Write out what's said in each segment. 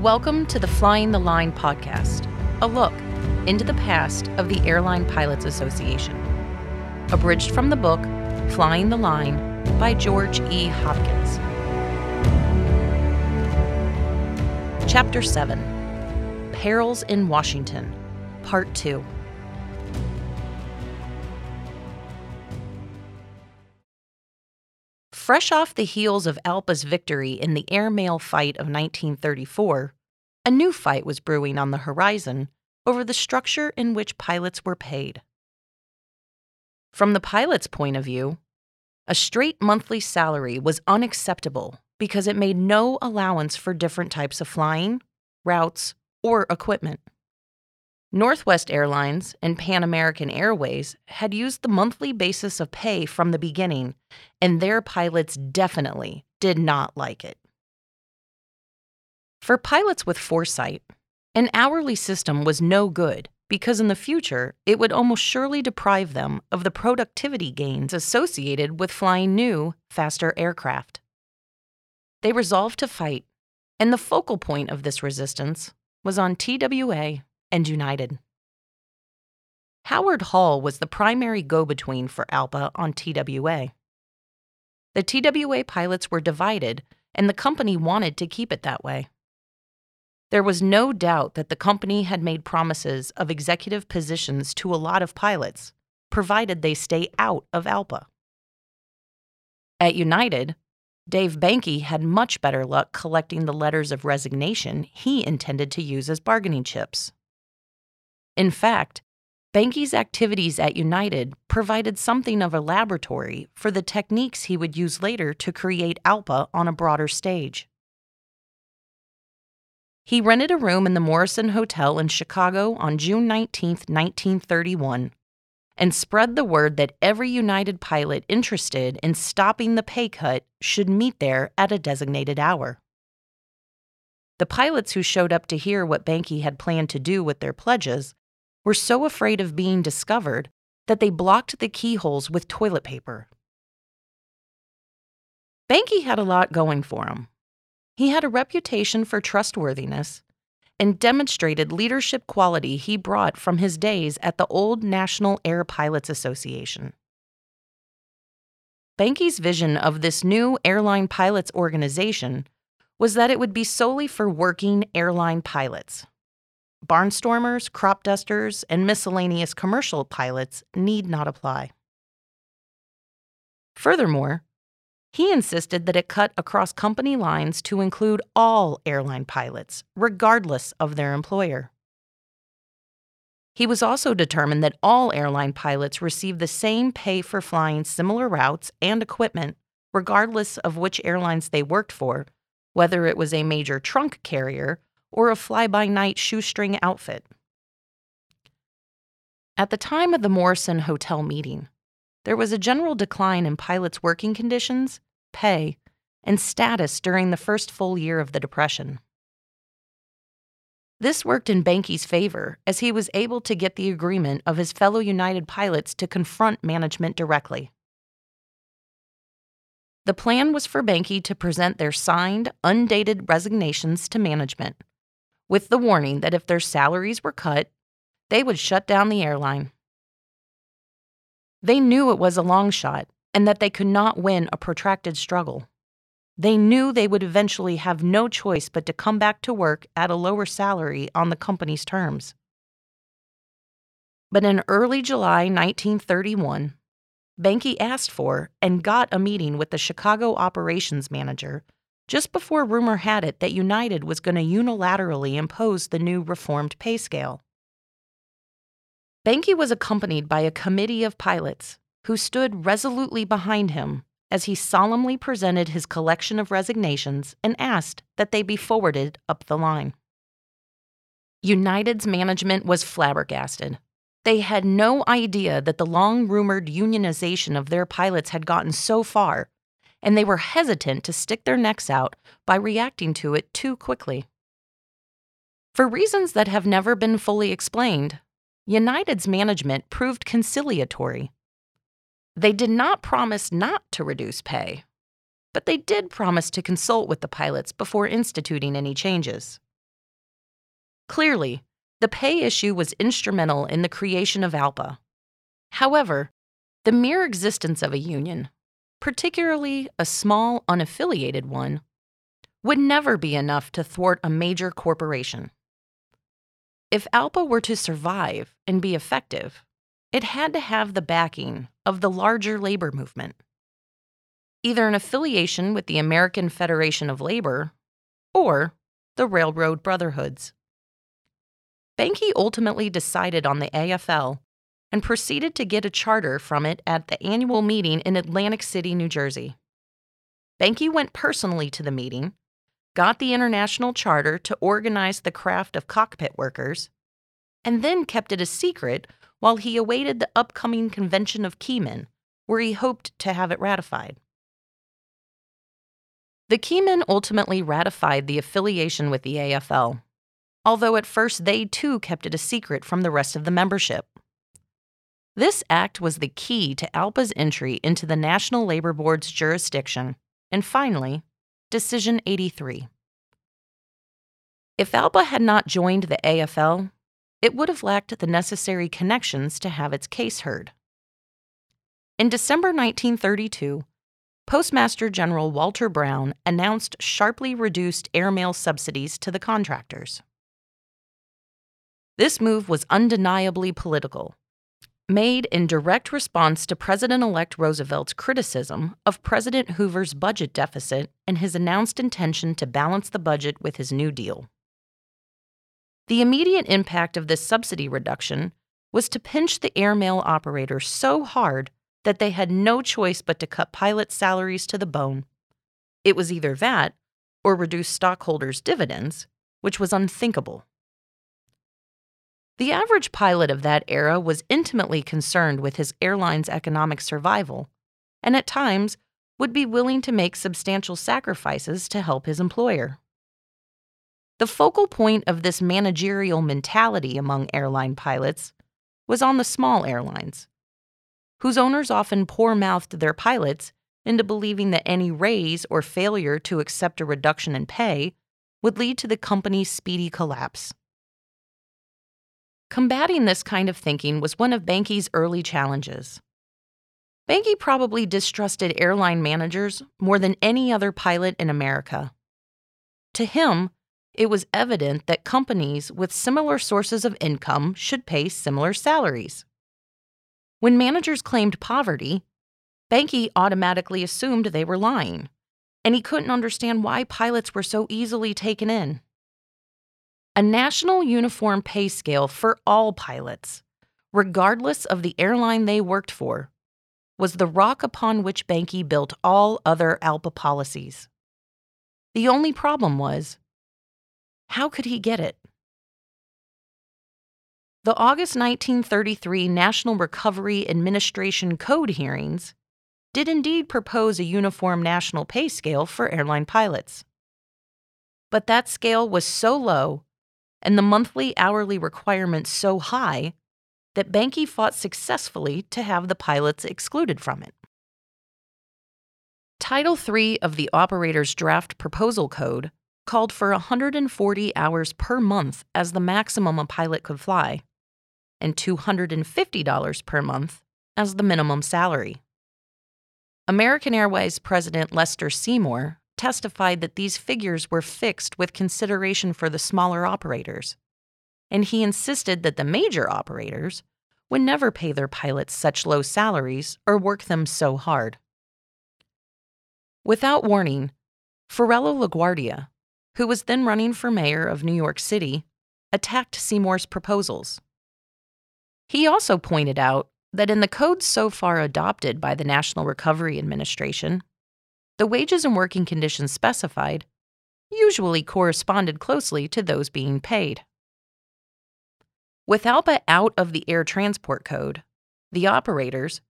Welcome to the Flying the Line podcast, a look into the past of the Airline Pilots Association. Abridged from the book Flying the Line by George E. Hopkins. Chapter 7 Perils in Washington, Part 2. Fresh off the heels of ALPA's victory in the airmail fight of 1934, a new fight was brewing on the horizon over the structure in which pilots were paid. From the pilot's point of view, a straight monthly salary was unacceptable because it made no allowance for different types of flying, routes, or equipment. Northwest Airlines and Pan American Airways had used the monthly basis of pay from the beginning, and their pilots definitely did not like it. For pilots with foresight, an hourly system was no good because in the future it would almost surely deprive them of the productivity gains associated with flying new, faster aircraft. They resolved to fight, and the focal point of this resistance was on TWA and United. Howard Hall was the primary go between for ALPA on TWA. The TWA pilots were divided, and the company wanted to keep it that way. There was no doubt that the company had made promises of executive positions to a lot of pilots, provided they stay out of ALPA. At United, Dave Behncke had much better luck collecting the letters of resignation he intended to use as bargaining chips. In fact, Behncke's activities at United provided something of a laboratory for the techniques he would use later to create ALPA on a broader stage. He rented a room in the Morrison Hotel in Chicago on June 19, 1931, and spread the word that every United pilot interested in stopping the pay cut should meet there at a designated hour. The pilots who showed up to hear what Behncke had planned to do with their pledges were so afraid of being discovered that they blocked the keyholes with toilet paper. Behncke had a lot going for him. He had a reputation for trustworthiness and demonstrated leadership quality he brought from his days at the old National Air Pilots Association. Behncke's vision of this new airline pilots organization was that it would be solely for working airline pilots. Barnstormers, crop dusters, and miscellaneous commercial pilots need not apply. Furthermore, he insisted that it cut across company lines to include all airline pilots, regardless of their employer. He was also determined that all airline pilots receive the same pay for flying similar routes and equipment, regardless of which airlines they worked for, whether it was a major trunk carrier or a fly by night shoestring outfit. At the time of the Morrison Hotel meeting, there was a general decline in pilots' working conditions, pay, and status during the first full year of the Depression. This worked in Behncke's favor as he was able to get the agreement of his fellow United pilots to confront management directly. The plan was for Behncke to present their signed, undated resignations to management, with the warning that if their salaries were cut, they would shut down the airline. They knew it was a long shot and that they could not win a protracted struggle. They knew they would eventually have no choice but to come back to work at a lower salary on the company's terms. But in early July 1931, Behncke asked for and got a meeting with the Chicago operations manager just before rumor had it that United was going to unilaterally impose the new reformed pay scale. Behncke was accompanied by a committee of pilots who stood resolutely behind him as he solemnly presented his collection of resignations and asked that they be forwarded up the line. United's management was flabbergasted. They had no idea that the long rumored unionization of their pilots had gotten so far and they were hesitant to stick their necks out by reacting to it too quickly. For reasons that have never been fully explained, United's management proved conciliatory. They did not promise not to reduce pay, but they did promise to consult with the pilots before instituting any changes. Clearly, the pay issue was instrumental in the creation of ALPA. However, the mere existence of a union, particularly a small, unaffiliated one, would never be enough to thwart a major corporation. If ALPA were to survive and be effective, it had to have the backing of the larger labor movement. Either an affiliation with the American Federation of Labor or the Railroad Brotherhoods. Behncke ultimately decided on the AFL and proceeded to get a charter from it at the annual meeting in Atlantic City, New Jersey. Behncke went personally to the meeting, got the international charter to organize the craft of cockpit workers, and then kept it a secret while he awaited the upcoming convention of Keymen, where he hoped to have it ratified. The Keymen ultimately ratified the affiliation with the AFL, although at first they too kept it a secret from the rest of the membership. This act was the key to ALPA's entry into the National Labor Board's jurisdiction, and finally, Decision 83. If ALPA had not joined the AFL, it would have lacked the necessary connections to have its case heard. In December 1932, Postmaster General Walter Brown announced sharply reduced airmail subsidies to the contractors. This move was undeniably political made in direct response to President elect Roosevelt's criticism of President Hoover's budget deficit and his announced intention to balance the budget with his New Deal. The immediate impact of this subsidy reduction was to pinch the airmail operators so hard that they had no choice but to cut pilot salaries to the bone. It was either that or reduce stockholders' dividends, which was unthinkable. The average pilot of that era was intimately concerned with his airline's economic survival, and at times would be willing to make substantial sacrifices to help his employer. The focal point of this managerial mentality among airline pilots was on the small airlines, whose owners often poor mouthed their pilots into believing that any raise or failure to accept a reduction in pay would lead to the company's speedy collapse. Combating this kind of thinking was one of Behncke's early challenges. Behncke probably distrusted airline managers more than any other pilot in America. To him, it was evident that companies with similar sources of income should pay similar salaries. When managers claimed poverty, Behncke automatically assumed they were lying, and he couldn't understand why pilots were so easily taken in a national uniform pay scale for all pilots, regardless of the airline they worked for, was the rock upon which Behncke built all other ALPA policies. The only problem was how could he get it? The August 1933 National Recovery Administration Code hearings did indeed propose a uniform national pay scale for airline pilots. But that scale was so low and the monthly hourly requirements so high that Behncke fought successfully to have the pilots excluded from it. Title III of the Operator's Draft Proposal Code called for 140 hours per month as the maximum a pilot could fly, and $250 per month as the minimum salary. American Airways President Lester Seymour testified that these figures were fixed with consideration for the smaller operators, and he insisted that the major operators would never pay their pilots such low salaries or work them so hard. Without warning, Fiorello LaGuardia, who was then running for mayor of New York City, attacked Seymour's proposals. He also pointed out that in the codes so far adopted by the National Recovery Administration, the wages and working conditions specified usually corresponded closely to those being paid. With ALPA out of the Air Transport Code, the operators,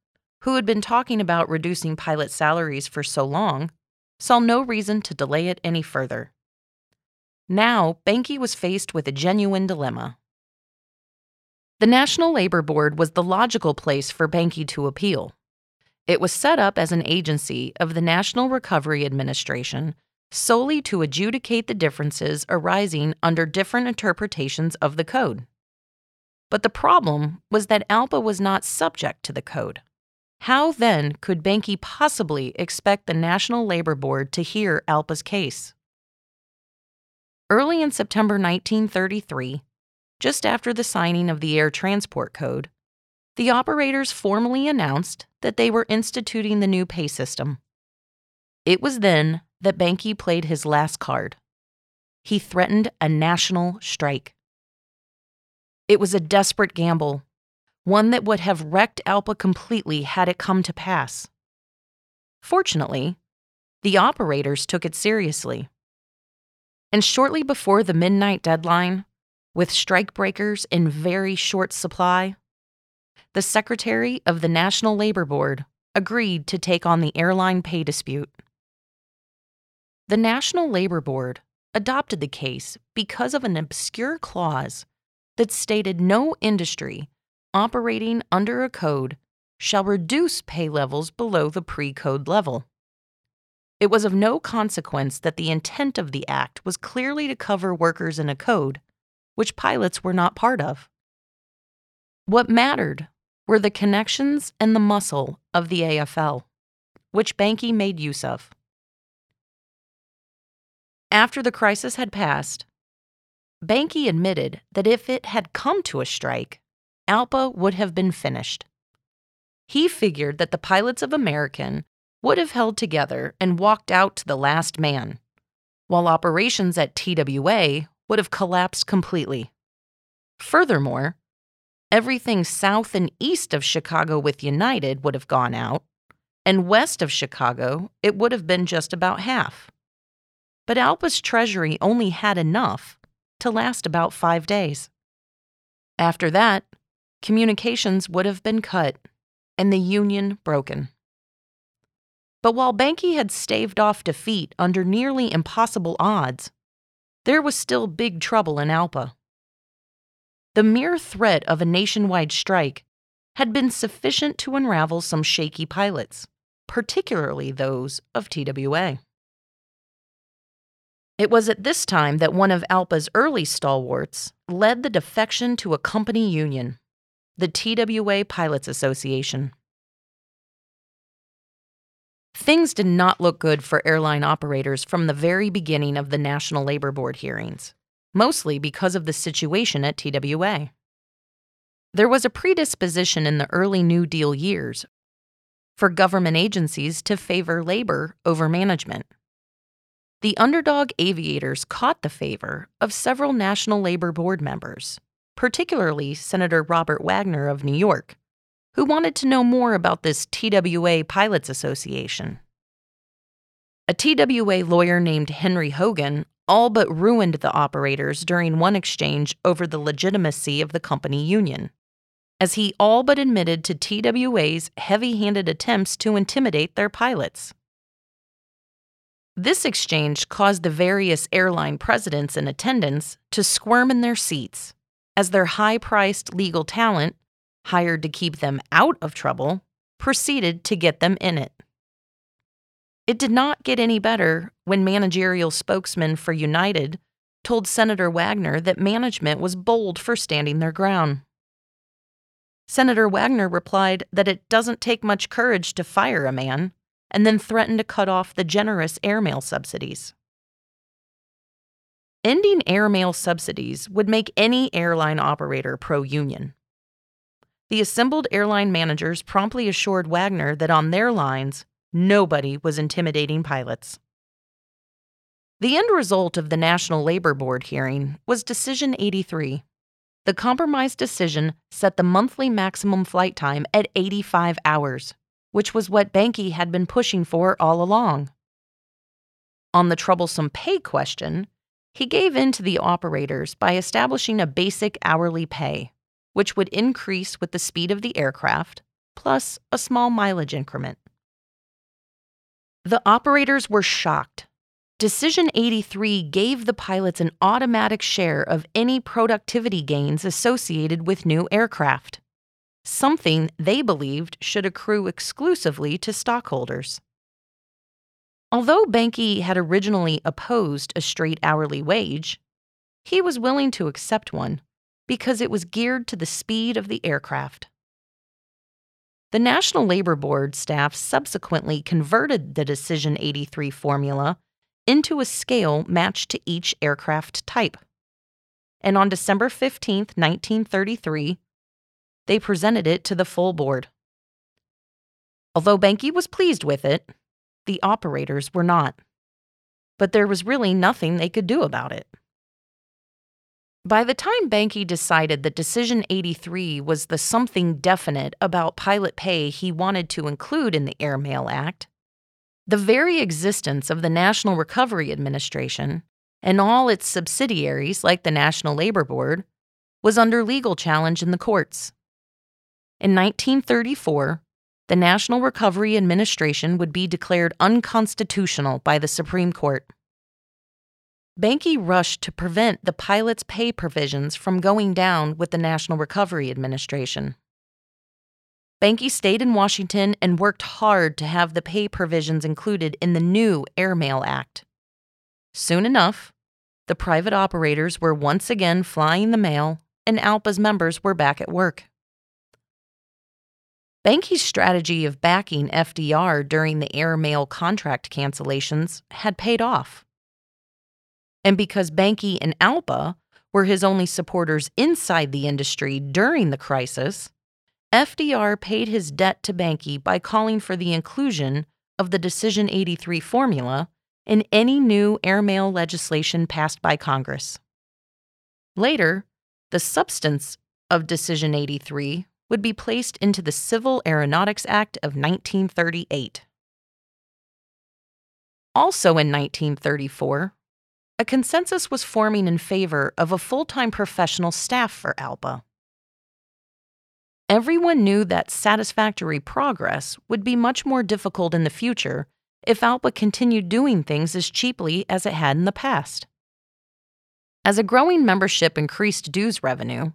who had been talking about reducing pilot salaries for so long, saw no reason to delay it any further. Now, Behncke was faced with a genuine dilemma. The National Labor Board was the logical place for Behncke to appeal. It was set up as an agency of the National Recovery Administration solely to adjudicate the differences arising under different interpretations of the code. But the problem was that ALPA was not subject to the code. How then could Behncke possibly expect the National Labor Board to hear ALPA's case? Early in September 1933, just after the signing of the Air Transport Code, the operators formally announced that they were instituting the new pay system. It was then that Behncke played his last card. He threatened a national strike. It was a desperate gamble, one that would have wrecked Alpa completely had it come to pass. Fortunately, the operators took it seriously. And shortly before the midnight deadline, with strikebreakers in very short supply, the Secretary of the National Labor Board agreed to take on the airline pay dispute. The National Labor Board adopted the case because of an obscure clause that stated no industry operating under a code shall reduce pay levels below the pre code level. It was of no consequence that the intent of the act was clearly to cover workers in a code, which pilots were not part of. What mattered were the connections and the muscle of the AFL, which Behncke made use of. After the crisis had passed, Behncke admitted that if it had come to a strike, ALPA would have been finished. He figured that the pilots of American would have held together and walked out to the last man, while operations at TWA would have collapsed completely. Furthermore, everything south and east of Chicago with United would have gone out, and west of Chicago, it would have been just about half. But ALPA's treasury only had enough to last about five days. After that, communications would have been cut and the Union broken. But while Behncke had staved off defeat under nearly impossible odds, there was still big trouble in Alpa. The mere threat of a nationwide strike had been sufficient to unravel some shaky pilots, particularly those of TWA. It was at this time that one of ALPA's early stalwarts led the defection to a company union, the TWA Pilots Association. Things did not look good for airline operators from the very beginning of the National Labor Board hearings, mostly because of the situation at TWA. There was a predisposition in the early New Deal years for government agencies to favor labor over management the underdog aviators caught the favor of several National Labor Board members, particularly Senator Robert Wagner of New York, who wanted to know more about this TWA Pilots Association. A TWA lawyer named Henry Hogan all but ruined the operators during one exchange over the legitimacy of the company union, as he all but admitted to TWA's heavy handed attempts to intimidate their pilots. This exchange caused the various airline presidents in attendance to squirm in their seats as their high priced legal talent, hired to keep them out of trouble, proceeded to get them in it. It did not get any better when managerial spokesman for United told Senator Wagner that management was bold for standing their ground. Senator Wagner replied that it doesn't take much courage to fire a man, and then threatened to cut off the generous airmail subsidies. Ending airmail subsidies would make any airline operator pro union. The assembled airline managers promptly assured Wagner that on their lines, nobody was intimidating pilots. The end result of the National Labor Board hearing was Decision 83. The compromise decision set the monthly maximum flight time at 85 hours which was what Behncke had been pushing for all along. On the troublesome pay question, he gave in to the operators by establishing a basic hourly pay, which would increase with the speed of the aircraft, plus a small mileage increment. The operators were shocked. Decision 83 gave the pilots an automatic share of any productivity gains associated with new aircraft something they believed should accrue exclusively to stockholders. Although Behncke had originally opposed a straight hourly wage, he was willing to accept one because it was geared to the speed of the aircraft. The National Labor Board staff subsequently converted the Decision 83 formula into a scale matched to each aircraft type. And on December 15, 1933, they presented it to the full board. Although Behncke was pleased with it, the operators were not. But there was really nothing they could do about it. By the time Behncke decided that Decision 83 was the something definite about pilot pay he wanted to include in the Airmail Act, the very existence of the National Recovery Administration and all its subsidiaries, like the National Labor Board, was under legal challenge in the courts. In 1934, the National Recovery Administration would be declared unconstitutional by the Supreme Court. Behncke rushed to prevent the pilots' pay provisions from going down with the National Recovery Administration. Behncke stayed in Washington and worked hard to have the pay provisions included in the new Airmail Act. Soon enough, the private operators were once again flying the mail, and ALPA's members were back at work. Behncke's strategy of backing FDR during the airmail contract cancellations had paid off. And because Behncke and ALPA were his only supporters inside the industry during the crisis, FDR paid his debt to Behncke by calling for the inclusion of the Decision 83 formula in any new airmail legislation passed by Congress. Later, the substance of Decision 83 would be placed into the Civil Aeronautics Act of 1938. Also in 1934, a consensus was forming in favor of a full time professional staff for ALPA. Everyone knew that satisfactory progress would be much more difficult in the future if ALPA continued doing things as cheaply as it had in the past. As a growing membership increased dues revenue,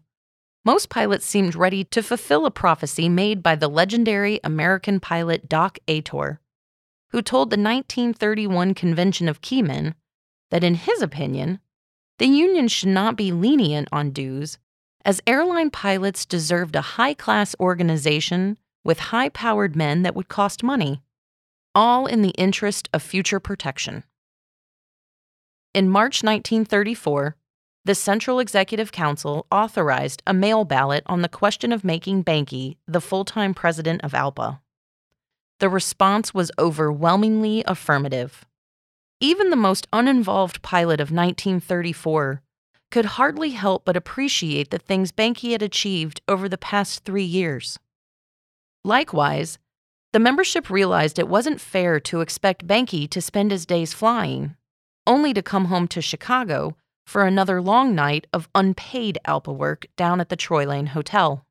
most pilots seemed ready to fulfill a prophecy made by the legendary American pilot Doc Ator, who told the 1931 Convention of Keymen that, in his opinion, the union should not be lenient on dues, as airline pilots deserved a high class organization with high powered men that would cost money, all in the interest of future protection. In March 1934, the Central Executive Council authorized a mail ballot on the question of making Behncke the full time president of ALPA. The response was overwhelmingly affirmative. Even the most uninvolved pilot of 1934 could hardly help but appreciate the things Behncke had achieved over the past three years. Likewise, the membership realized it wasn't fair to expect Behncke to spend his days flying, only to come home to Chicago for another long night of unpaid ALPA work down at the Troy Lane Hotel.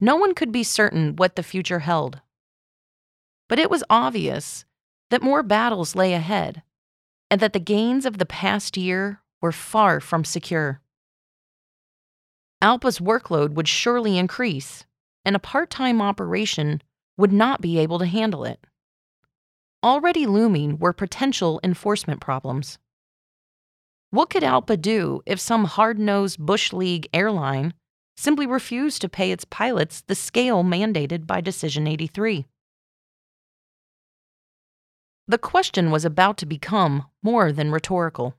No one could be certain what the future held. But it was obvious that more battles lay ahead, and that the gains of the past year were far from secure. ALPA's workload would surely increase, and a part time operation would not be able to handle it. Already looming were potential enforcement problems. What could ALPA do if some hard nosed Bush League airline simply refused to pay its pilots the scale mandated by Decision 83? The question was about to become more than rhetorical.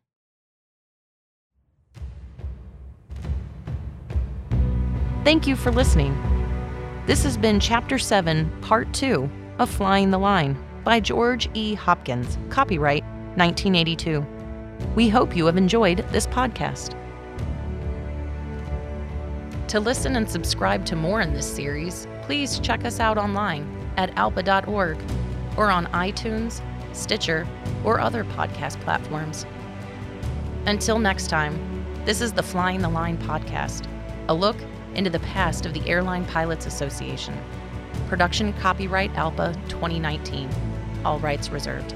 Thank you for listening. This has been Chapter 7, Part 2 of Flying the Line by George E. Hopkins, copyright 1982. We hope you have enjoyed this podcast. To listen and subscribe to more in this series, please check us out online at alpa.org or on iTunes, Stitcher, or other podcast platforms. Until next time, this is the Flying the Line podcast, a look into the past of the Airline Pilots Association. Production copyright ALPA 2019. All rights reserved.